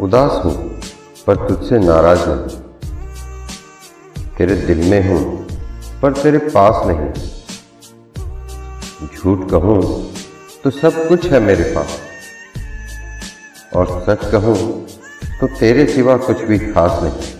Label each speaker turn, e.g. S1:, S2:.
S1: उदास हूँ, पर तुझसे नाराज़ नहीं। तेरे दिल में हूँ, पर तेरे पास नहीं। झूठ कहूँ तो सब कुछ है मेरे पास, और सच कहूँ तो तेरे सिवा कुछ भी खास नहीं।